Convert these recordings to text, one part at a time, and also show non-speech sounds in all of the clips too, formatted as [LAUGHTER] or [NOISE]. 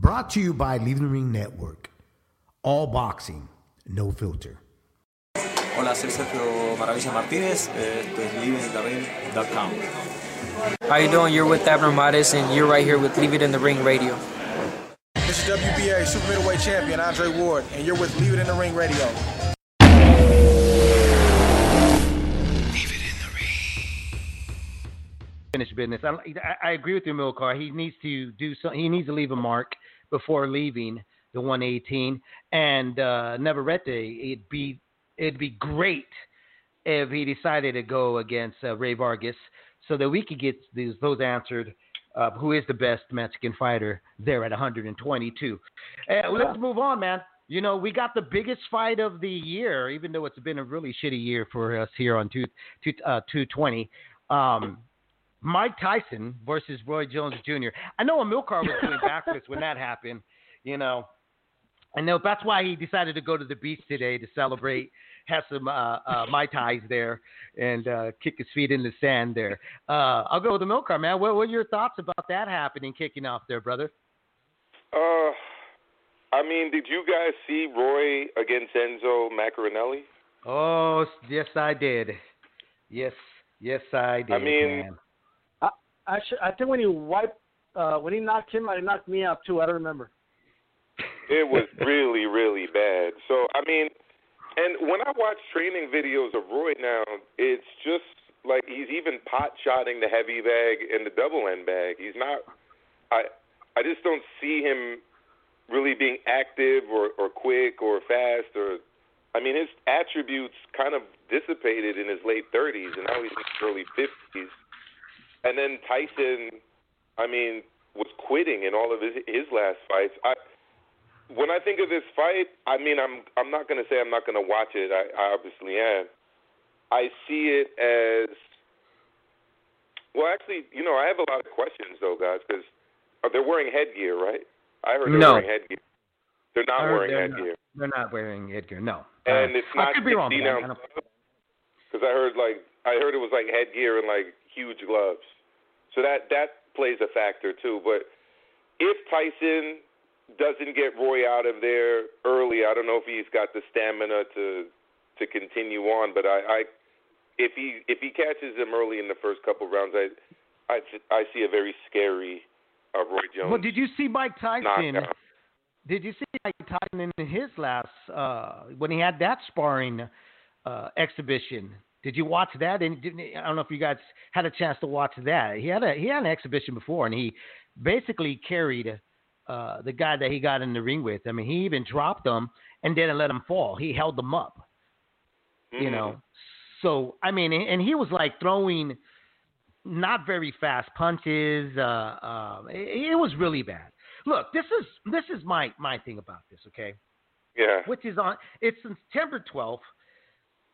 Brought to you by Leaving the Ring Network. All boxing, no filter. Hola, soy Sergio Maravilla Martínez. Eh, esto es livingthering.com. How you doing? You're with Abner Mares, and you're right here with Leave It in the Ring Radio. This is WBA Super Middleweight Champion Andre Ward, and you're with Leave It in the Ring Radio. Leave it in the Ring. Finish business. I, I, I agree with you, Milcar. He needs to do something. He needs to leave a mark before leaving the 118. And uh, Navarrete, it'd be it'd be great if he decided to go against uh, Rey Vargas so that we could get these, those answered. Uh, who is the best Mexican fighter there at 122? Uh, let's move on, man. You know, we got the biggest fight of the year, even though it's been a really shitty year for us here on two, two, uh, 220. Um, Mike Tyson versus Roy Jones Jr. I know Amilcar was doing backflips when that happened. You know, I know that's why he decided to go to the beach today to celebrate, have some uh, uh, mai tais there, and uh, kick his feet in the sand there. Uh, I'll go with the Milcar man. What, what are your thoughts about that happening, kicking off there, brother? Uh, I mean, did you guys see Roy against Enzo Maccarinelli? Oh, yes, I did. Yes, yes, I did. I mean, man. I I, think when he wiped uh, when he knocked him, he knocked me out too. I don't remember. it was really, really bad. So I mean, and when I watch training videos of Roy now, it's just like he's even pot shotting the heavy bag and the double end bag. He's not. I I just don't see him really being active or or quick or fast or. I mean, his attributes kind of dissipated in his late 30s, and now he's in his early 50s. And then Tyson, I mean, was quitting in all of his his last fights. I when I think of this fight, I mean, I'm I'm not going to say I'm not going to watch it. I, I obviously am. I see it as well. Actually, you know, I have a lot of questions though, guys, because they're wearing headgear, right? I heard they're No. wearing headgear. They're not wearing they're headgear, Not, they're not wearing headgear. No. and Uh, it's I not could be wrong. 16. I because I heard like I heard it was like headgear and like huge gloves. So that that plays a factor too. But if Tyson doesn't get Roy out of there early, I don't know if he's got the stamina to to continue on. But I, I if he if he catches him early in the first couple rounds, I I I see a very scary uh, Roy Jones. Well, did you see Mike Tyson? knockout. Did you see Mike Tyson in his last uh, when he had that sparring uh, exhibition? Did you watch that? And didn't, I don't know if you guys had a chance to watch that. He had a he had an exhibition before, and he basically carried uh, the guy that he got in the ring with. I mean, he even dropped him and didn't let him fall. He held them up. You Mhm. know, so I mean, and he was like throwing not very fast punches. Uh, uh, it, it was really bad. Look, this is this is my my thing about this. Okay, Yeah. which is on it's September twelfth.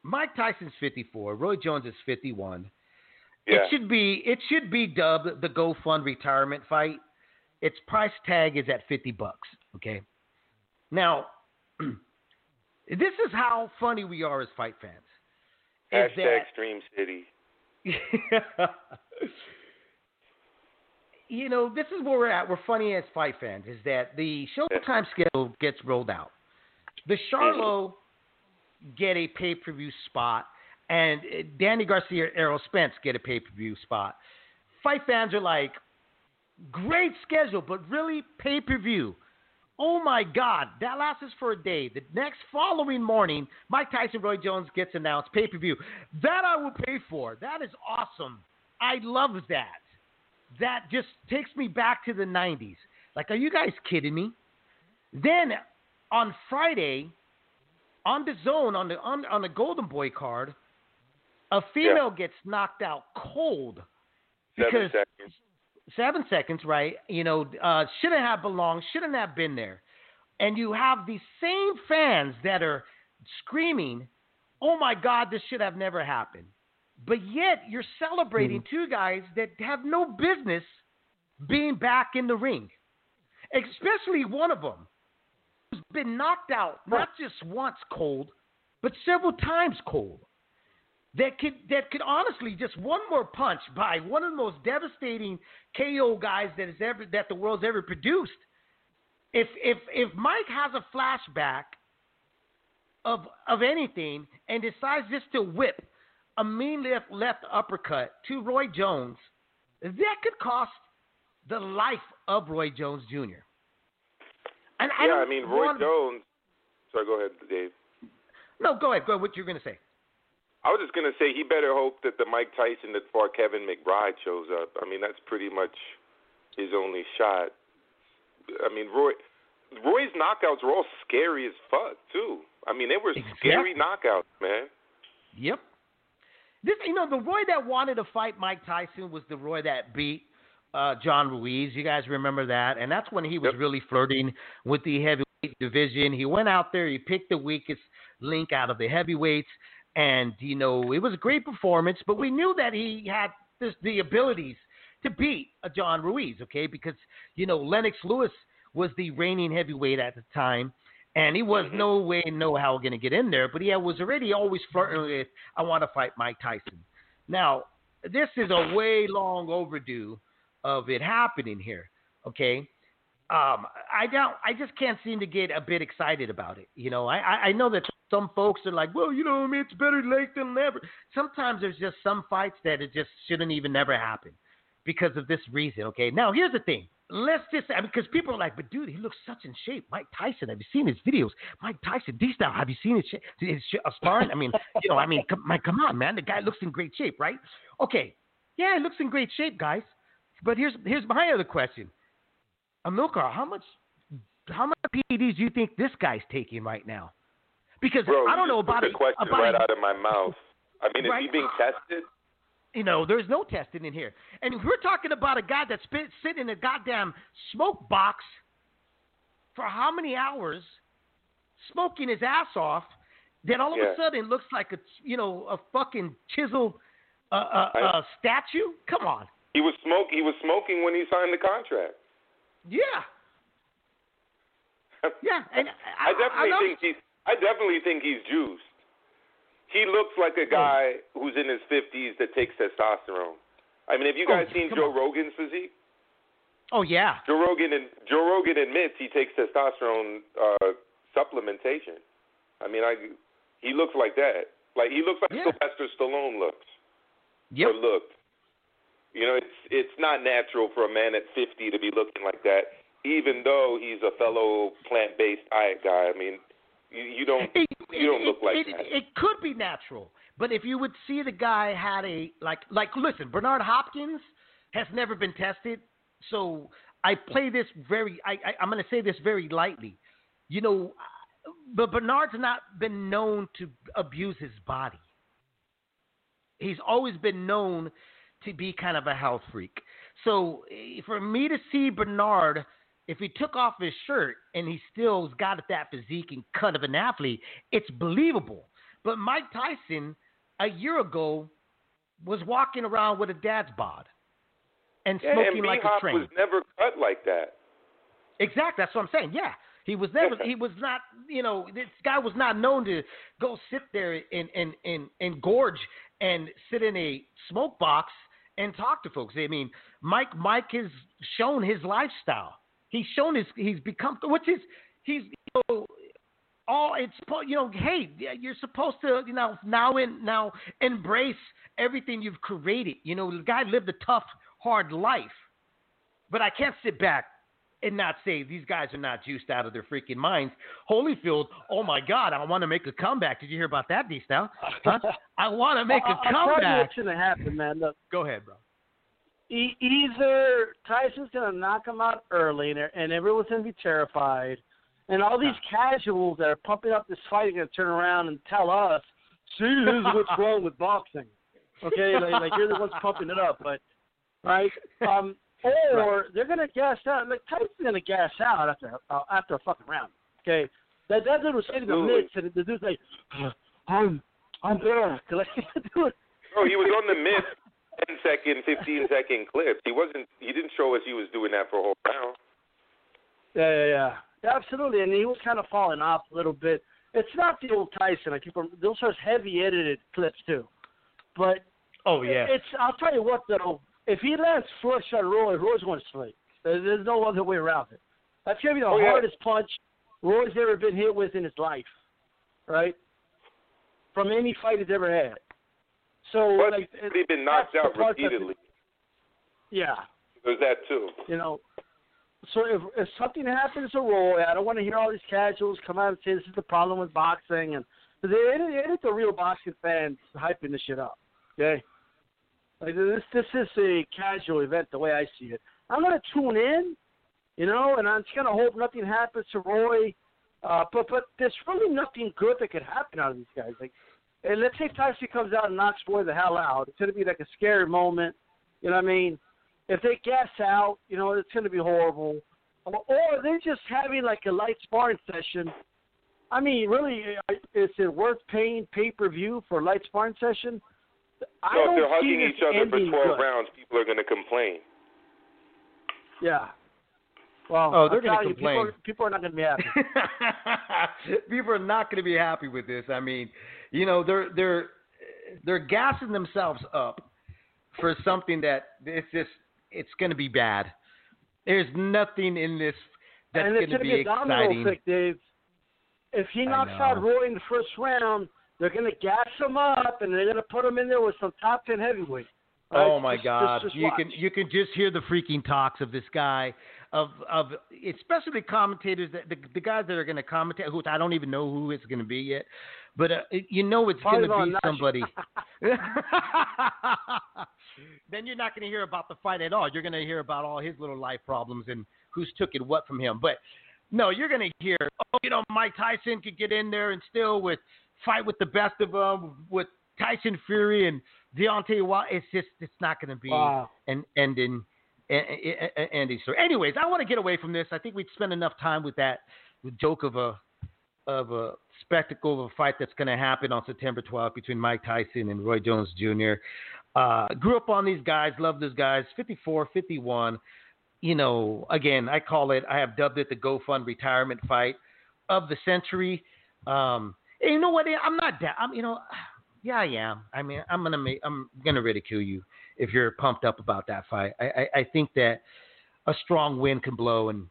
Mike Tyson's fifty four. Roy Jones is fifty one. Yeah. It should be it should be dubbed the GoFund retirement fight. Its price tag is at fifty bucks. Okay. Now, [CLEARS THROAT] this is how funny we are as fight fans. Is Hashtag that- Stream City. [LAUGHS] you know, this is where we're at. We're funny as fight fans. Is that the Showtime schedule gets rolled out? The mm-hmm. Charlo get a pay per view spot, and uh, Danny Garcia, Errol Spence get a pay per view spot. Fight fans are like, great schedule, but really pay per view. Oh my God, that lasts us for a day. The next following morning, Mike Tyson, Roy Jones gets announced pay per view. That I will pay for. That is awesome. I love that. That just takes me back to the 90s. Like, are you guys kidding me? Then on Friday, on the zone, on the on, on the Golden Boy card, a female gets knocked out cold because Seven seconds. seven seconds, right? You know, uh, shouldn't have belonged, shouldn't have been there. And you have these same fans that are screaming, oh my God, this should have never happened. But yet you're celebrating two guys that have no business being back in the ring, especially one of them who's been knocked out not just once cold, but several times cold. That could that could honestly just one more punch by one of the most devastating KO guys that has ever that the world's ever produced. If if if Mike has a flashback of of anything and decides just to whip a mean left left uppercut to Roy Jones, that could cost the life of Roy Jones Jr. And I yeah, don't I mean Roy want- Jones. Sorry, go ahead, Dave. No, go ahead. Go ahead. What you're gonna say? I was just gonna say he better hope that the Mike Tyson that fought Kevin McBride shows up. I mean that's pretty much his only shot. I mean Roy, Roy's knockouts were all scary as fuck too. I mean they were scary knockouts, man. Yep. This, you know, the Roy that wanted to fight Mike Tyson was the Roy that beat uh, John Ruiz. You guys remember that? And that's when he was Yep. really flirting with the heavyweight division. He went out there, he picked the weakest link out of the heavyweights, and you know, it was a great performance. But we knew that he had this, the abilities to beat a John Ruiz, okay? Because you know, Lennox Lewis was the reigning heavyweight at the time. And he was no way, no how going to get in there, but he was already always flirting with, I want to fight Mike Tyson. Now, this is a way long overdue of it happening here. Okay, um, I don't, I just can't seem to get a bit excited about it. You know, I, I know that some folks are like, well, you know, I mean, it's better late than never. Sometimes there's just some fights that it just shouldn't even never happen because of this reason. Okay, now here's the thing. Let's just mean, because people are like, but dude, he looks such in shape. Mike Tyson, have you seen his videos? Mike Tyson, these style, have you seen his, his sh- uh, sparring? I mean, you know, I mean, come, my, come on, man, the guy looks in great shape, right? Okay, yeah, he looks in great shape, guys. But here's here's my other question. Amilcar, how much how much PEDs do you think this guy's taking right now? Because Bro, I don't know about the a, question about right out of my mouth. I mean, is he being tested? You know, there's no testing in here. And we're talking about a guy that's been sitting in a goddamn smoke box for how many hours, smoking his ass off, then all of Yeah. a sudden looks like a you know a fucking chiseled uh, uh, I- uh, statue. Come on, He was smoke. He was smoking when he signed the contract. yeah, [LAUGHS] yeah. And I, I definitely know- think he's. I definitely think he's juiced. He looks like a guy who's in his fifties that takes testosterone. I mean, have you Oh, guys seen Joe on. Rogan's physique? Oh yeah, Joe Rogan and Joe Rogan admits he takes testosterone uh, supplementation. I mean, I he looks like that. Like he looks like Yeah. Sylvester Stallone looks yep. or looked. You know, it's it's not natural for a man at 50 to be looking like that, even though he's a fellow plant-based diet guy. I mean, you, you don't It, you don't it- look like it, that. It could be natural, but if you would see the guy had a like like listen, Bernard Hopkins has never been tested, so I play this very. I, I I'm going to say this very lightly. You know, but Bernard's not been known to abuse his body. He's always been known to be kind of a health freak. So eh, for me to see Bernard, if he took off his shirt and he still's got that physique and cut of an athlete, it's believable. But Mike Tyson, a year ago, was walking around with a dad's bod and yeah, smoking and like a train. was never cut like that. Exactly. That's what I'm saying. Yeah. He was never. He was not. You know, this guy was not known to go sit there and and and and gorge and sit in a smoke box and talk to folks. I mean, Mike Mike has shown his lifestyle. He's shown his. He's become. Which is he's you know, all. It's you know. Hey, you're supposed to you know now in now embrace everything you've created. You know, the guy lived a tough, hard life. But I can't sit back and not say these guys are not juiced out of their freaking minds. Holyfield, oh my God, I want to make a comeback. Did you hear about that, D Style? Huh? [LAUGHS] I want to make a I'll, I'll tell you comeback. what's going to happen, man. Look, Go ahead, bro. e- either Tyson's going to knock him out early, and, and everyone's going to be terrified, and all these casuals that are pumping up this fight are going to turn around and tell us, "See, this is what's [LAUGHS] wrong with boxing." Okay, like, like you're the ones pumping it up, but right. [LAUGHS] Um, or they're going to gas out. Like Tyson's going to gas out after uh, after a fucking round. Okay, that that dude was sitting in the Absolutely. midst, and the dude's like, "I'm I'm back." [LAUGHS] Like, [LAUGHS] dude, Bro, he was on the myth 10 second, 15 second clips. He wasn't. He didn't show us he was doing that for a whole round. Yeah, yeah, yeah. Yeah, Absolutely, and he was kind of falling off a little bit. It's not the old Tyson. I keep those are heavy edited clips too. But Oh yeah. it's I'll tell you what though, if he lands flush on Roy, Roy's going to sleep. There's no other way around it. That's gonna be the Oh, yeah. hardest punch Roy's ever been hit with in his life, right? From any fight he's ever had. So But like, he's been knocked out part that- repeatedly. yeah, There's that too. you know. So if, if something happens to Roy, I don't want to hear all these casuals come out and say this is the problem with boxing, and it, it, it ain't the real boxing fans hyping this shit up. Okay, like this this is a casual event the way I see it. I'm gonna tune in, you know, and I'm just gonna hope nothing happens to Roy. Uh, but but there's really nothing good that could happen out of these guys. Like, and let's say Tyson comes out and knocks Roy the hell out. It's gonna be like a scary moment. You know what I mean? If they gas out, you know, it's gonna be horrible. Or, they're just having like a light sparring session. I mean, really, uh, is it worth paying pay per view for a light sparring session? I So if they're hugging each other for 12 good. rounds, people are going to complain. Yeah. Well, Oh, they're gonna telling you, people complain. are- People are not going to be happy. [LAUGHS] People are not going to be happy with this. I mean, you know, they're they're they're gassing themselves up for something that it's just it's going to be bad. There's nothing in this that's going to be be a domino exciting. effect, Dave. If he knocks out Roy in the first round, they're going to gas him up, and they're going to put him in there with some top ten heavyweight. Oh Right? my Just- God! just- just you can you can just hear the freaking talks of this guy, of of especially commentators that the, the guys that are going to commentate, who I don't even know who it's going to be yet, but uh, you know it's going to be somebody. [LAUGHS] [LAUGHS] then you're not going to hear about the fight at all. You're going to hear about all his little life problems and who's took it what from him. But no, you're going to hear, oh, you know, Mike Tyson could get in there and still with fight with the best of them with Tyson Fury and Deontay Wilder. It's just it's not going to be Wow. an ending ending story. Anyways, I want to get away from this. I think we'd spend enough time with that with joke of a of a spectacle of a fight that's going to happen on September 12th between Mike Tyson and Roy Jones Jr. Uh, grew up on these guys, love those guys. 54, 51. You know, again, I call it. I have dubbed it the GoFund retirement fight of the century. Um, you know what? I'm not that. I'm. You know, [SIGHS] yeah, I am. I mean, I'm gonna make. I'm gonna ridicule you if you're pumped up about that fight. I, I, I think that a strong wind can blow and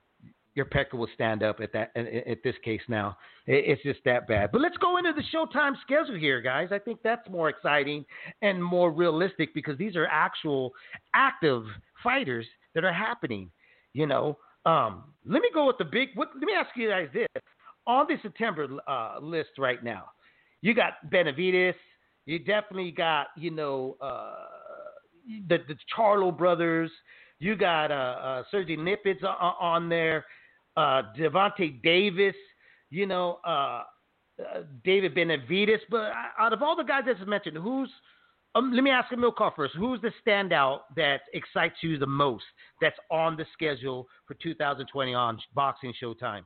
your pecker will stand up at that at, this case now. It, it's just that bad. But let's go into the Showtime schedule here, guys. I think that's more exciting and more realistic because these are actual active fighters that are happening. You know, um, let me go with the big. What, let me ask you guys this: on the September uh, list right now, you got Benavidez. You definitely got you know uh, the the Charlo brothers. You got uh, uh, Sergey Lipinets on, on there. Uh, Davis. You know uh, uh, David Benavidez. But out of all the guys that's mentioned, who's um, let me ask a milk first. Who's the standout that excites you the most? That's on the schedule for 2020 on Boxing Showtime.